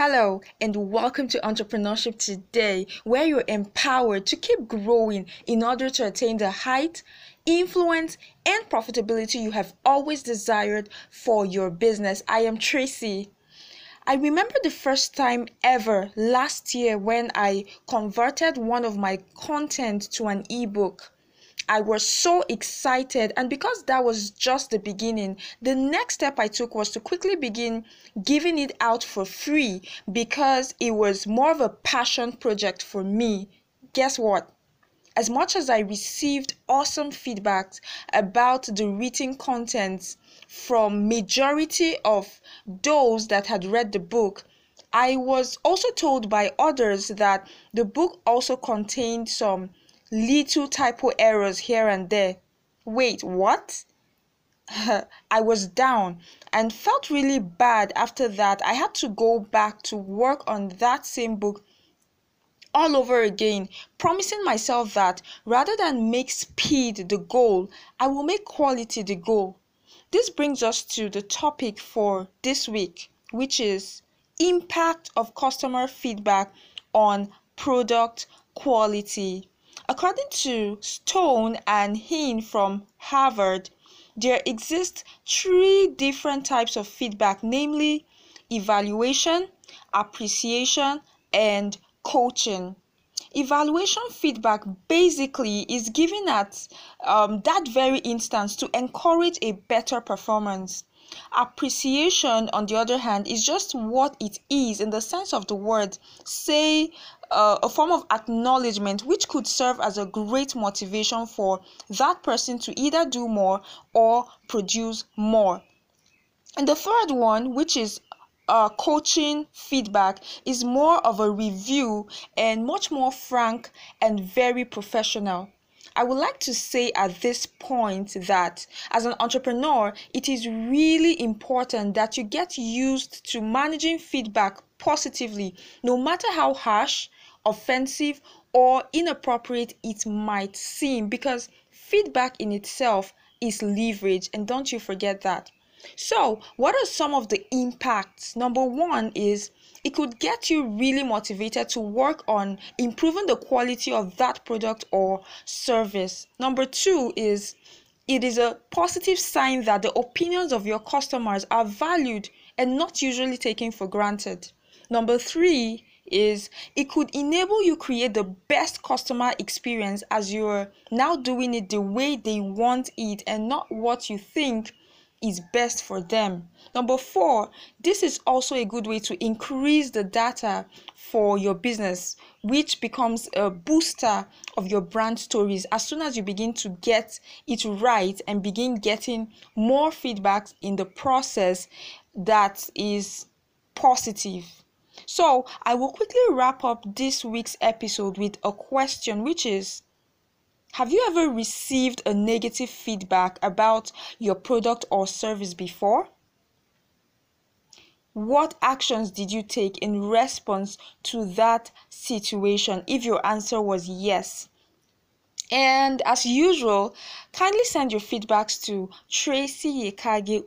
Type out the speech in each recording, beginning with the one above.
Hello, and welcome to Entrepreneurship Today, where you're empowered to keep growing in order to attain the height, influence, and profitability you have always desired for your business. I am Tracy. I remember the first time ever last year when I converted one of my content to an ebook. I was so excited. And because that was just the beginning, the next step I took was to quickly begin giving it out for free because it was more of a passion project for me. Guess what? As much as I received awesome feedbacks about the written contents from majority of those that had read the book, I was also told by others that the book also contained some little typo errors here and there. Wait, what? I was down and felt really bad after that. I had to go back to work on that same book all over again, promising myself that rather than make speed the goal, I will make quality the goal. This brings us to the topic for this week, which is impact of customer feedback on product quality. According to Stone and Heen from Harvard, there exist three different types of feedback, namely evaluation, appreciation, and coaching. Evaluation feedback basically is given at um, that very instance to encourage a better performance. Appreciation, on the other hand, is just what it is in the sense of the word. Say, uh, a form of acknowledgement which could serve as a great motivation for that person to either do more or produce more. And the third one, which is uh, coaching feedback is more of a review and much more frank and very professional. I would like to say at this point that as an entrepreneur, it is really important that you get used to managing feedback positively, no matter how harsh, offensive, or inappropriate it might seem, because feedback in itself is leverage, and don't you forget that. So, what are some of the impacts? Number one is it could get you really motivated to work on improving the quality of that product or service. Number two is it is a positive sign that the opinions of your customers are valued and not usually taken for granted. Number three is it could enable you create the best customer experience as you're now doing it the way they want it and not what you think is best for them. Number four, this is also a good way to increase the data for your business, which becomes a booster of your brand stories as soon as you begin to get it right and begin getting more feedback in the process that is positive. So, I will quickly wrap up this week's episode with a question, which is have you ever received a negative feedback about your product or service before? What actions did you take in response to that situation if your answer was yes? And as usual, kindly send your feedbacks to tracyyekage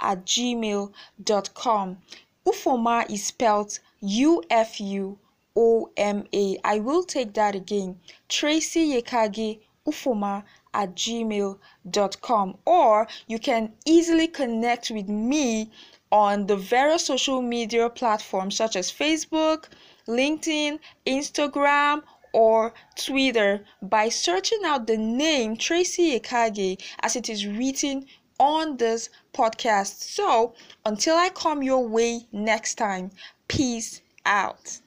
at gmail.com. Ufuoma is spelled U F U O M A. I will take that again. Tracy Yekage Ufuoma at gmail.com. Or you can easily connect with me on the various social media platforms such as Facebook, LinkedIn, Instagram, or Twitter by searching out the name Tracy Yekage as it is written on this podcast. So, until I come your way next time, peace out.